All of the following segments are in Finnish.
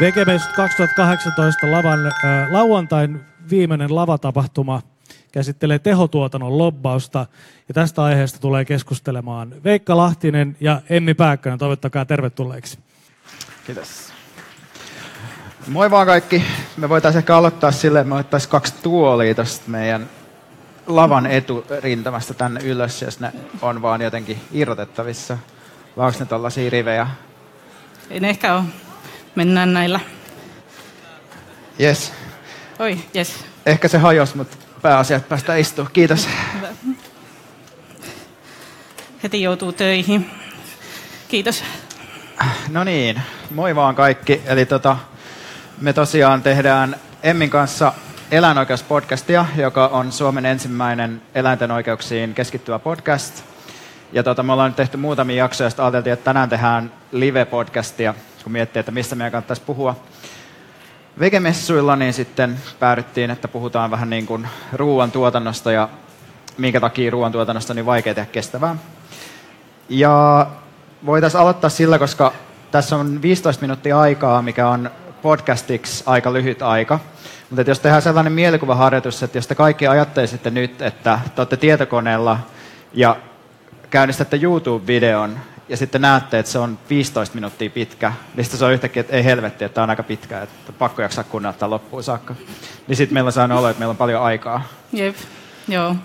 VGMS 2018 lavan, äh, lauantain viimeinen lavatapahtuma käsittelee tehotuotannon lobbausta. Ja tästä aiheesta tulee keskustelemaan Veikka Lahtinen ja Emmi Pääkkönen. Toivottakaa tervetulleeksi. Kiitos. Moi vaan kaikki. Me voitaisiin ehkä aloittaa silleen, että me ottaisiin kaksi tuolia tästä meidän lavan eturintamasta tänne ylös, jos ne on vaan jotenkin irrotettavissa. Vai onko ne tällaisia rivejä? Ei ne ehkä ole. Mennään näillä. Yes. Oi, yes. Ehkä se hajosi, mutta pääasiat päästä istua. Kiitos. Hyvä. Heti joutuu töihin. Kiitos. No niin, moi vaan kaikki. Eli tota, me tosiaan tehdään Emmin kanssa eläinoikeuspodcastia, joka on Suomen ensimmäinen eläinten oikeuksiin keskittyvä podcast. Ja tota, me ollaan nyt tehty muutamia jaksoja, joista ajateltiin, että tänään tehdään live-podcastia, kun miettii, että mistä meidän kannattaisi puhua. Vegemessuilla niin sitten päädyttiin, että puhutaan vähän niin kuin ruoantuotannosta ja minkä takia ruoantuotannosta on niin vaikea tehdä kestävää. Ja voitaisiin aloittaa sillä, koska tässä on 15 minuuttia aikaa, mikä on podcastiksi aika lyhyt aika. Mutta jos tehdään sellainen mielikuvaharjoitus, että jos te kaikki ajattelisitte nyt, että te olette tietokoneella ja käynnistätte YouTube-videon ja sitten näette, että se on 15 minuuttia pitkä, niin sitten se on yhtäkkiä, että ei helvetti, että tämä on aika pitkä, että pakko jaksaa kunnioittaa loppuun saakka. Niin sitten meillä on saanut olla, että meillä on paljon aikaa. Jep, joo.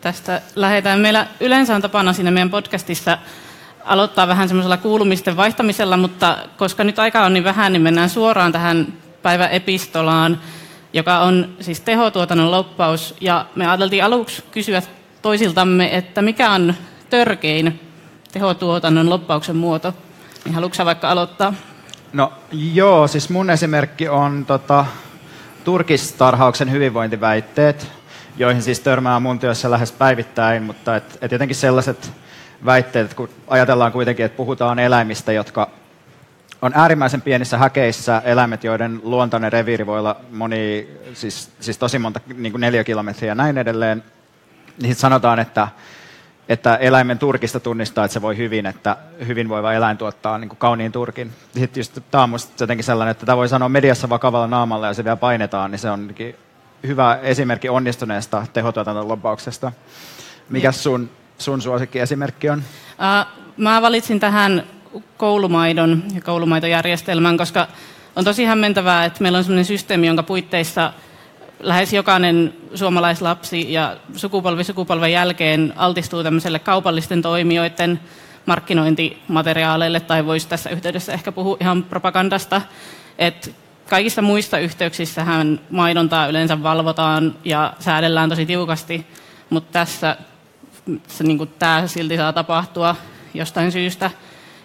Tästä lähdetään. Meillä yleensä on tapana siinä meidän podcastissa aloittaa vähän semmoisella kuulumisten vaihtamisella, mutta koska nyt aika on niin vähän, niin mennään suoraan tähän päivän epistolaan, joka on siis tehotuotannon loppaus. Ja me ajateltiin aluksi kysyä toisiltamme, että mikä on törkein tehotuotannon loppauksen muoto. Niin haluatko vaikka aloittaa? No joo, siis mun esimerkki on tota, turkistarhauksen hyvinvointiväitteet, joihin siis törmää mun työssä lähes päivittäin, mutta et, et jotenkin sellaiset väitteet, kun ajatellaan kuitenkin, että puhutaan eläimistä, jotka on äärimmäisen pienissä häkeissä eläimet, joiden luontainen reviiri voi olla moni, siis, siis tosi monta niin kuin neljä kilometriä ja näin edelleen. Niin sanotaan, että, että eläimen turkista tunnistaa, että se voi hyvin, että hyvinvoiva eläin tuottaa niin kuin kauniin turkin. Sitten just, tämä on musta jotenkin sellainen, että tämä voi sanoa mediassa vakavalla naamalla ja se vielä painetaan, niin se on hyvä esimerkki onnistuneesta tehotuotannon lobbauksesta. Mikä sun, sun suosikkiesimerkki on? Uh, mä valitsin tähän koulumaidon ja koulumaitojärjestelmän, koska on tosi hämmentävää, että meillä on sellainen systeemi, jonka puitteissa lähes jokainen suomalaislapsi ja sukupolvi sukupolven jälkeen altistuu tämmöiselle kaupallisten toimijoiden markkinointimateriaaleille, tai voisi tässä yhteydessä ehkä puhua ihan propagandasta, että kaikissa muissa yhteyksissähän maidontaa yleensä valvotaan ja säädellään tosi tiukasti, mutta tässä se, niin tämä silti saa tapahtua jostain syystä.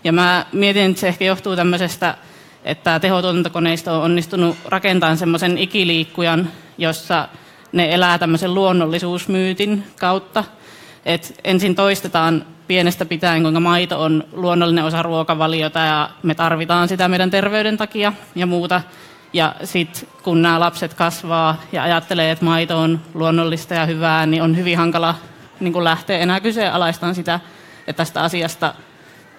Ja mä mietin, että se ehkä johtuu tämmöisestä, että tehotuotantokoneisto on onnistunut rakentamaan semmoisen ikiliikkujan, jossa ne elää tämmöisen luonnollisuusmyytin kautta. Et ensin toistetaan pienestä pitäen, kuinka maito on luonnollinen osa ruokavaliota ja me tarvitaan sitä meidän terveyden takia ja muuta. Ja sitten kun nämä lapset kasvaa ja ajattelee, että maito on luonnollista ja hyvää, niin on hyvin hankala niin lähteä enää kyseenalaistaan sitä, että tästä asiasta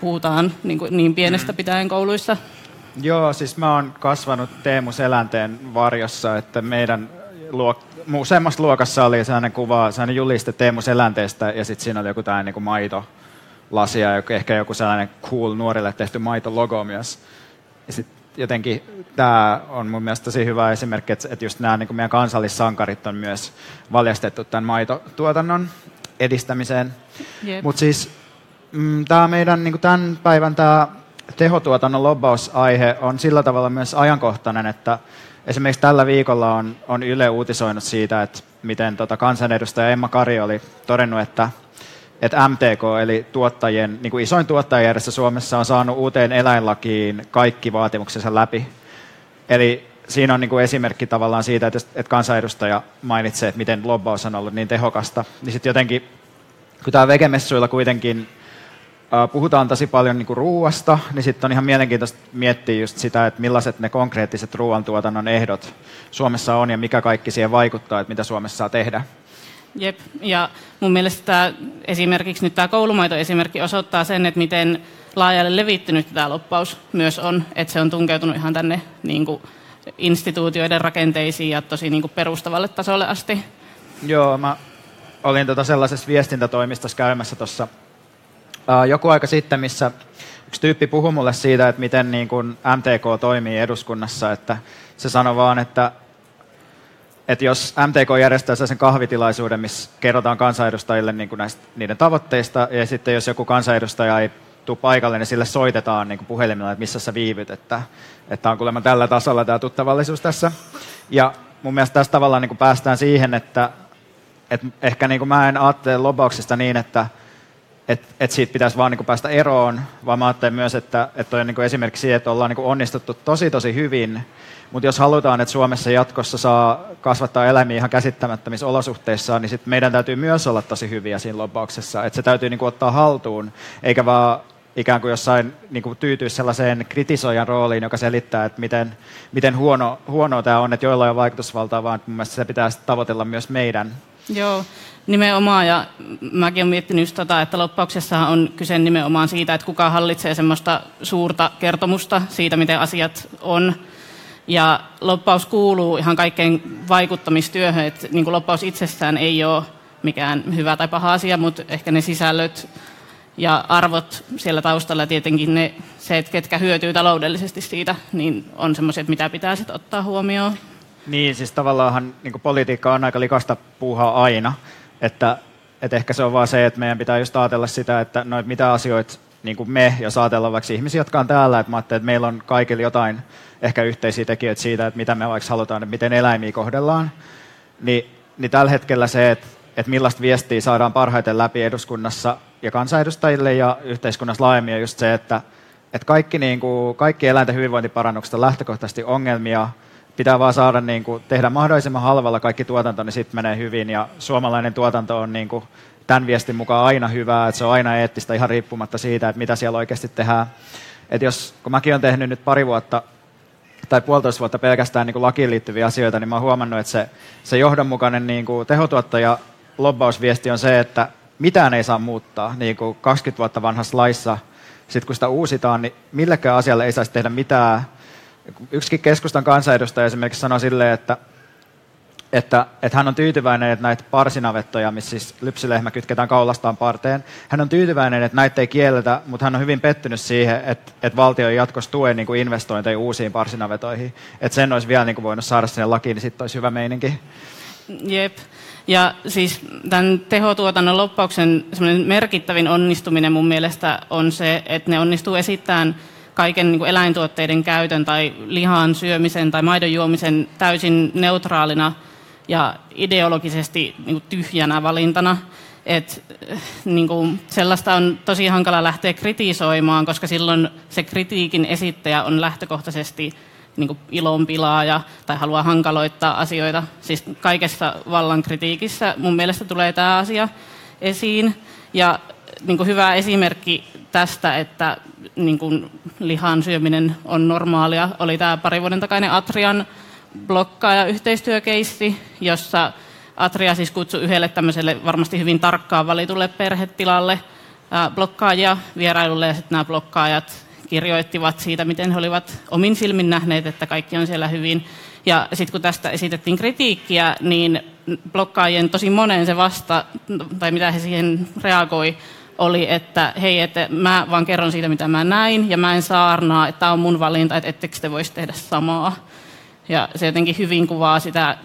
puhutaan niin, kuin, niin pienestä mm. pitäen kouluissa? Joo, siis mä oon kasvanut Teemu Selänteen varjossa, että meidän luok- useammassa luokassa oli sellainen kuva, sellainen juliste Teemu Selänteestä ja sitten siinä oli joku tällainen niin maito lasia, ehkä joku sellainen cool nuorille tehty maitologo myös. Ja sit jotenkin tämä on mun mielestä tosi hyvä esimerkki, että, että just nämä niin meidän kansallissankarit on myös valjastettu tämän maitotuotannon edistämiseen. Mutta siis mm, tämä meidän niin tämän päivän tämä tehotuotannon lobbausaihe on sillä tavalla myös ajankohtainen, että esimerkiksi tällä viikolla on, on Yle uutisoinut siitä, että miten tota kansanedustaja Emma Kari oli todennut, että, että MTK, eli tuottajien, niin kuin isoin tuottajajärjestö Suomessa, on saanut uuteen eläinlakiin kaikki vaatimuksensa läpi. Eli siinä on niin kuin esimerkki tavallaan siitä, että, että kansanedustaja mainitsee, että miten lobbaus on ollut niin tehokasta. Niin sitten jotenkin, kun tämä vegemessuilla kuitenkin puhutaan tosi paljon niin ruuasta, niin sitten on ihan mielenkiintoista miettiä just sitä, että millaiset ne konkreettiset ruoantuotannon ehdot Suomessa on ja mikä kaikki siihen vaikuttaa, että mitä Suomessa saa tehdä. Jep, ja mun mielestä tämä, esimerkiksi nyt tämä koulumaitoesimerkki osoittaa sen, että miten laajalle levittynyt tämä loppaus myös on, että se on tunkeutunut ihan tänne niin kuin, instituutioiden rakenteisiin ja tosi niin kuin, perustavalle tasolle asti. Joo, mä olin tota sellaisessa viestintätoimistossa käymässä tuossa joku aika sitten, missä yksi tyyppi puhui mulle siitä, että miten niin kuin MTK toimii eduskunnassa, että se sanoi vaan, että, että jos MTK järjestää sen kahvitilaisuuden, missä kerrotaan kansanedustajille niin kuin näistä, niiden tavoitteista, ja sitten jos joku kansanedustaja ei tule paikalle, niin sille soitetaan niin kuin puhelimella, että missä sä viivyt, että, että on kuulemma tällä tasolla tämä tuttavallisuus tässä. Ja mun mielestä tässä tavallaan niin kuin päästään siihen, että, että ehkä niin kuin mä en ajattele lobauksesta niin, että että et siitä pitäisi vaan niin päästä eroon, vaan mä ajattelen myös, että, että on niin esimerkiksi että ollaan niin onnistuttu tosi tosi hyvin, mutta jos halutaan, että Suomessa jatkossa saa kasvattaa eläimiä ihan käsittämättömissä olosuhteissa, niin sit meidän täytyy myös olla tosi hyviä siinä lobbauksessa, että se täytyy niin ottaa haltuun, eikä vaan ikään kuin jossain niin kuin tyytyä sellaiseen kritisoijan rooliin, joka selittää, että miten, miten huono, huono tämä on, että joilla on vaikutusvaltaa, vaan mun mielestä se pitää tavoitella myös meidän. Joo, nimenomaan. Ja mäkin olen miettinyt just tota, että loppauksessa on kyse nimenomaan siitä, että kuka hallitsee semmoista suurta kertomusta siitä, miten asiat on. Ja loppaus kuuluu ihan kaikkeen vaikuttamistyöhön, että niin kuin loppaus itsessään ei ole mikään hyvä tai paha asia, mutta ehkä ne sisällöt ja arvot siellä taustalla tietenkin ne, se, että ketkä hyötyy taloudellisesti siitä, niin on semmoiset, mitä pitää sitten ottaa huomioon. Niin, siis tavallaan niin politiikka on aika likasta puuhaa aina, että, että ehkä se on vaan se, että meidän pitää just ajatella sitä, että no, että mitä asioita niin kuin me, jos ajatellaan vaikka ihmisiä, jotka on täällä, että mä että meillä on kaikilla jotain ehkä yhteisiä tekijöitä siitä, että mitä me vaikka halutaan, että miten eläimiä kohdellaan, niin, niin tällä hetkellä se, että, että millaista viestiä saadaan parhaiten läpi eduskunnassa ja kansanedustajille ja yhteiskunnassa laajemmin on just se, että, että kaikki, niin kuin, kaikki eläinten hyvinvointiparannukset on lähtökohtaisesti ongelmia, pitää vaan saada niin kuin, tehdä mahdollisimman halvalla kaikki tuotanto, niin sitten menee hyvin. Ja suomalainen tuotanto on niin kuin, tämän viestin mukaan aina hyvää, että se on aina eettistä ihan riippumatta siitä, että mitä siellä oikeasti tehdään. Et jos, kun mäkin olen tehnyt nyt pari vuotta tai puolitoista vuotta pelkästään niin kuin lakiin liittyviä asioita, niin mä oon huomannut, että se, se johdonmukainen niin kuin tehotuottaja lobbausviesti on se, että mitään ei saa muuttaa. Niin kuin 20 vuotta vanhassa laissa, sitten kun sitä uusitaan, niin millekään asialle ei saisi tehdä mitään. Yksikin keskustan kansanedustaja esimerkiksi sanoi silleen, että, että, että hän on tyytyväinen, että näitä parsinavettoja, missä siis lypsylehmä kytketään kaulastaan parteen, hän on tyytyväinen, että näitä ei kielletä, mutta hän on hyvin pettynyt siihen, että, että valtio ei jatkossa tue niin kuin investointeja uusiin parsinavetoihin. Että sen olisi vielä niin kuin voinut saada sinne lakiin, niin sitten olisi hyvä meininki. Jep. Ja siis tämän tehotuotannon loppauksen merkittävin onnistuminen mun mielestä on se, että ne onnistuu esittämään kaiken niin eläintuotteiden käytön tai lihan syömisen tai maidon juomisen täysin neutraalina ja ideologisesti niin tyhjänä valintana. Et, niin kuin, sellaista on tosi hankala lähteä kritisoimaan, koska silloin se kritiikin esittäjä on lähtökohtaisesti niin kuin ilonpilaaja tai haluaa hankaloittaa asioita. Siis kaikessa vallan kritiikissä mun mielestä tulee tämä asia esiin. Ja niin kuin hyvä esimerkki tästä, että niin kuin lihan syöminen on normaalia, oli tämä pari vuoden takainen Atrian blokkaaja yhteistyökeissi, jossa Atria siis kutsui yhdelle tämmöiselle varmasti hyvin tarkkaan valitulle perhetilalle blokkaajia vierailulle ja sitten nämä blokkaajat kirjoittivat siitä, miten he olivat omin silmin nähneet, että kaikki on siellä hyvin. Ja sitten kun tästä esitettiin kritiikkiä, niin blokkaajien tosi monen se vasta, tai mitä he siihen reagoi, oli, että hei, että mä vaan kerron siitä, mitä mä näin, ja mä en saarnaa, että tämä on mun valinta, että ettekö te voisi tehdä samaa. Ja se jotenkin hyvin kuvaa sitä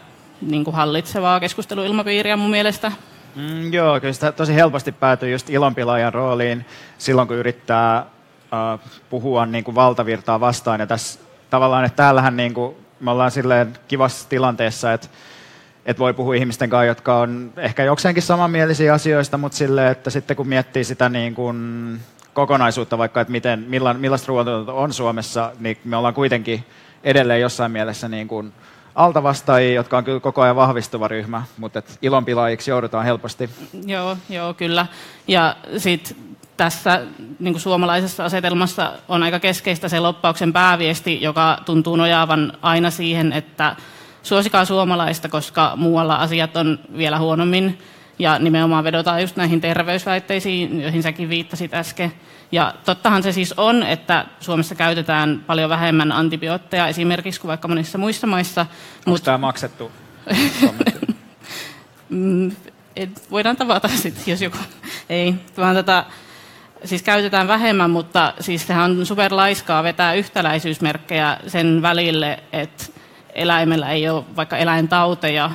niin kuin hallitsevaa keskusteluilmapiiriä mun mielestä. Mm, joo, kyllä sitä tosi helposti päätyy just ilonpilaajan rooliin silloin, kun yrittää äh, puhua niin kuin valtavirtaa vastaan. Ja tässä tavallaan, että täällähän niin kuin, me ollaan silleen kivassa tilanteessa, että että voi puhua ihmisten kanssa, jotka on ehkä jokseenkin samanmielisiä asioista, mutta silleen, että sitten kun miettii sitä niin kuin kokonaisuutta vaikka, että miten, millaista, millaista ruoantuotanto on Suomessa, niin me ollaan kuitenkin edelleen jossain mielessä niin kuin altavastaajia, jotka on kyllä koko ajan vahvistuva ryhmä, mutta ilonpilaajiksi joudutaan helposti. Joo, joo kyllä. Ja sitten tässä niin kuin suomalaisessa asetelmassa on aika keskeistä se loppauksen pääviesti, joka tuntuu nojaavan aina siihen, että suosikaa suomalaista, koska muualla asiat on vielä huonommin. Ja nimenomaan vedotaan just näihin terveysväitteisiin, joihin säkin viittasit äsken. Ja tottahan se siis on, että Suomessa käytetään paljon vähemmän antibiootteja esimerkiksi kuin vaikka monissa muissa maissa. Onko Mut... tämä maksettu? Voidaan tavata sitten, jos joku ei. Vaan tota, siis käytetään vähemmän, mutta siis sehän on superlaiskaa vetää yhtäläisyysmerkkejä sen välille, että eläimellä ei ole vaikka eläintauteja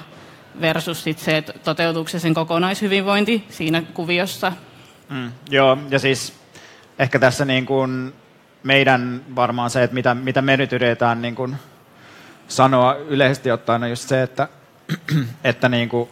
versus sit se, että toteutuuko se sen kokonaishyvinvointi siinä kuviossa. Mm, joo, ja siis ehkä tässä niin kuin meidän varmaan se, että mitä, mitä me nyt yritetään niin kuin sanoa yleisesti ottaen, on just se, että, että niin kuin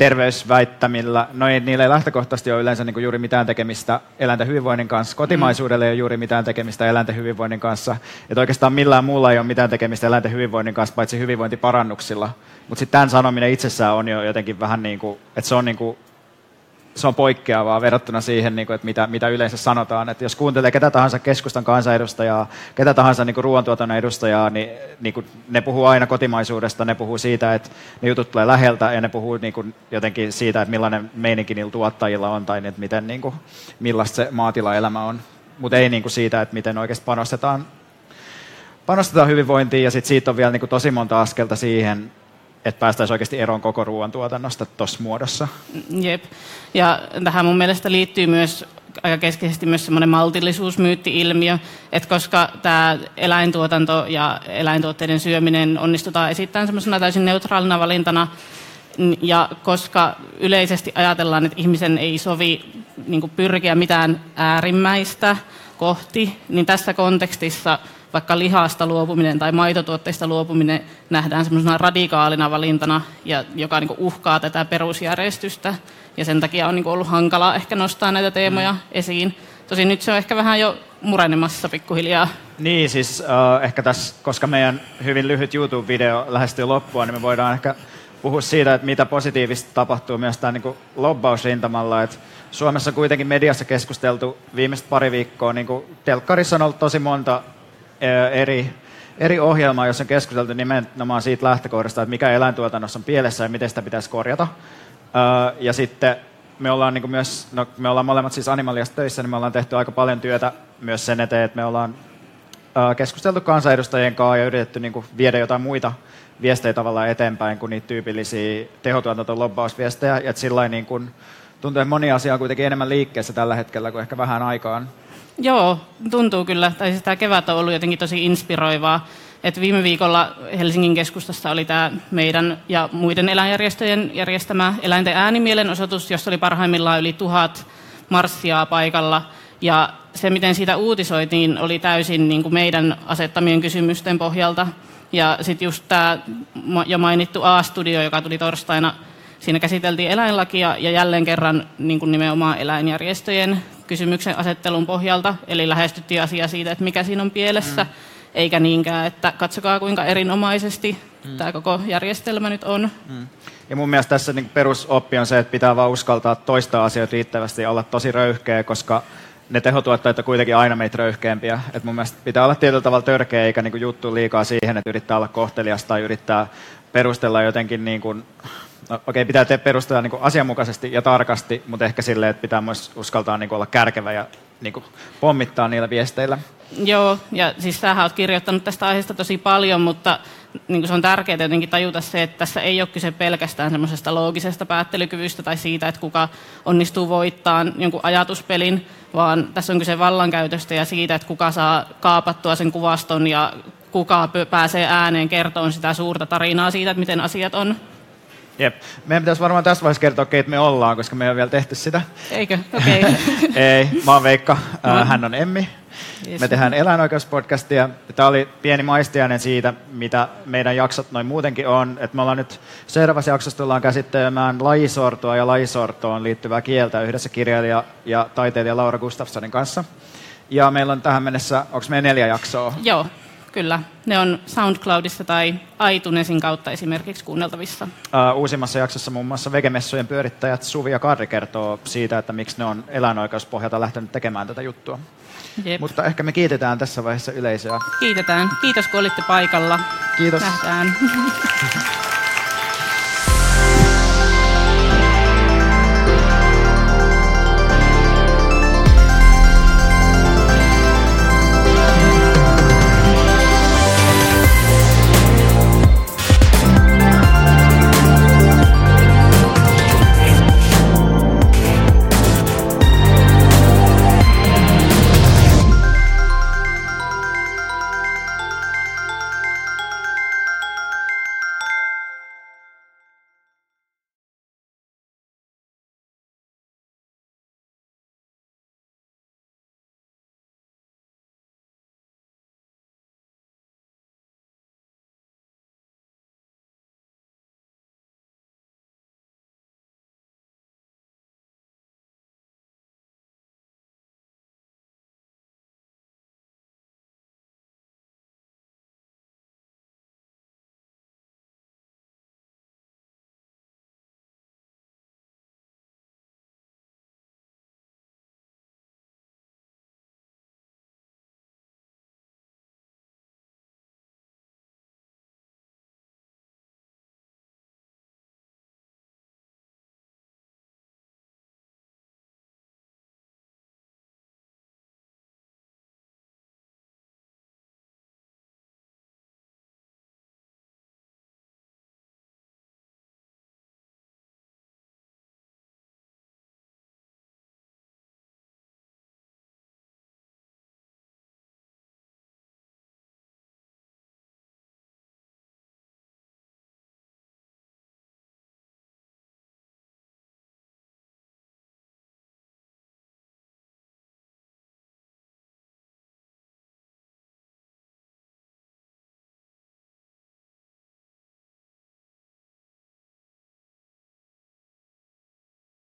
terveysväittämillä, no ei, niillä ei lähtökohtaisesti ole yleensä niin kuin juuri mitään tekemistä eläinten hyvinvoinnin kanssa. Kotimaisuudella ei ole juuri mitään tekemistä eläinten hyvinvoinnin kanssa. Että oikeastaan millään muulla ei ole mitään tekemistä eläinten hyvinvoinnin kanssa, paitsi hyvinvointiparannuksilla. Mutta sitten tämän sanominen itsessään on jo jotenkin vähän niin kuin, että se on niin kuin se on poikkeavaa verrattuna siihen, niin kuin, että mitä, mitä yleensä sanotaan. Että jos kuuntelee ketä tahansa keskustan kansanedustajaa, ketä tahansa niin kuin ruoantuotannon edustajaa, niin, niin kuin, ne puhuu aina kotimaisuudesta, ne puhuu siitä, että ne jutut tulee läheltä ja ne puhuu niin kuin, jotenkin siitä, että millainen meininki niillä tuottajilla on tai että miten, niin kuin, millaista se maatilaelämä on. Mutta ei niin kuin siitä, että miten oikeasti panostetaan, panostetaan hyvinvointiin ja sit siitä on vielä niin kuin, tosi monta askelta siihen, että päästäisiin oikeasti eroon koko ruoantuotannosta tuossa muodossa. Jep. Ja tähän mun mielestä liittyy myös aika keskeisesti myös semmoinen maltillisuusmyytti-ilmiö, että koska tämä eläintuotanto ja eläintuotteiden syöminen onnistutaan esittämään semmoisena täysin neutraalina valintana, ja koska yleisesti ajatellaan, että ihmisen ei sovi niin pyrkiä mitään äärimmäistä kohti, niin tässä kontekstissa – vaikka lihasta luopuminen tai maitotuotteista luopuminen nähdään semmoisena radikaalina valintana, ja joka niin uhkaa tätä perusjärjestystä. Ja sen takia on niin ollut hankala ehkä nostaa näitä teemoja mm. esiin. Tosin nyt se on ehkä vähän jo murenemassa pikkuhiljaa. Niin, siis uh, ehkä tässä, koska meidän hyvin lyhyt YouTube-video lähestyy loppua, niin me voidaan ehkä puhua siitä, että mitä positiivista tapahtuu myös tämän niin lobbausrintamalla. Että Suomessa kuitenkin mediassa keskusteltu viimeiset pari viikkoa, niin kuin telkkarissa on ollut tosi monta eri, eri ohjelmaa, jossa on keskusteltu nimenomaan siitä lähtökohdasta, että mikä eläintuotannossa on pielessä ja miten sitä pitäisi korjata. Ja sitten me ollaan niin myös, no, me ollaan molemmat siis Animaliasta töissä, niin me ollaan tehty aika paljon työtä myös sen eteen, että me ollaan keskusteltu kansanedustajien kanssa ja yritetty niin viedä jotain muita viestejä tavallaan eteenpäin kuin niitä tyypillisiä tehotuotanto-lobbausviestejä. Ja sillä niin kuin, tuntuu, että moni asia on kuitenkin enemmän liikkeessä tällä hetkellä kuin ehkä vähän aikaan. Joo, tuntuu kyllä. Tai siis tämä kevät on ollut jotenkin tosi inspiroivaa. Et viime viikolla Helsingin keskustassa oli tämä meidän ja muiden eläinjärjestöjen järjestämä eläinten äänimielenosoitus, jossa oli parhaimmillaan yli tuhat marssia paikalla. Ja se, miten siitä uutisoitiin, oli täysin niin kuin meidän asettamien kysymysten pohjalta. Ja sitten just tämä jo mainittu A-studio, joka tuli torstaina, siinä käsiteltiin eläinlakia ja jälleen kerran niin kuin nimenomaan eläinjärjestöjen kysymyksen asettelun pohjalta, eli lähestyttiin asiaa siitä, että mikä siinä on pielessä, mm. eikä niinkään, että katsokaa kuinka erinomaisesti mm. tämä koko järjestelmä nyt on. Mm. Ja mun mielestä tässä niin perusoppi on se, että pitää vaan uskaltaa toistaa asioita riittävästi ja olla tosi röyhkeä, koska ne tehotuottajat on kuitenkin aina meitä röyhkeämpiä. Et mun mielestä pitää olla tietyllä tavalla törkeä, eikä niin juttu liikaa siihen, että yrittää olla kohtelias tai yrittää perustella jotenkin niin kuin no, okei, okay, pitää te perustella niin asianmukaisesti ja tarkasti, mutta ehkä silleen, että pitää myös uskaltaa niin kuin, olla kärkevä ja niin kuin, pommittaa niillä viesteillä. Joo, ja siis sähän olet kirjoittanut tästä aiheesta tosi paljon, mutta niin kuin se on tärkeää jotenkin tajuta se, että tässä ei ole kyse pelkästään semmoisesta loogisesta päättelykyvystä tai siitä, että kuka onnistuu voittamaan jonkun ajatuspelin, vaan tässä on kyse vallankäytöstä ja siitä, että kuka saa kaapattua sen kuvaston ja kuka pääsee ääneen kertoon sitä suurta tarinaa siitä, että miten asiat on. Jep. Meidän pitäisi varmaan tässä vaiheessa kertoa, keitä me ollaan, koska me ei ole vielä tehty sitä. Eikö? Okei. Okay. ei, mä oon Veikka, äh, hän on Emmi. Yes. Me tehdään eläinoikeuspodcastia. Tämä oli pieni maistiainen siitä, mitä meidän jaksot noin muutenkin on. Et me ollaan nyt seuraavassa jaksossa tullaan käsittelemään lajisortoa ja lajisortoon liittyvää kieltä yhdessä kirjailija ja taiteilija Laura Gustafssonin kanssa. Ja meillä on tähän mennessä, onko meillä neljä jaksoa? Joo. Kyllä, ne on SoundCloudissa tai iTunesin kautta esimerkiksi kuunneltavissa. Uh, uusimmassa jaksossa muun muassa vegemessujen pyörittäjät Suvi ja Karri kertoo siitä, että miksi ne on eläinoikeuspohjalta lähtenyt tekemään tätä juttua. Jep. Mutta ehkä me kiitetään tässä vaiheessa yleisöä. Kiitetään. Kiitos kun olitte paikalla. Kiitos. Nähdään.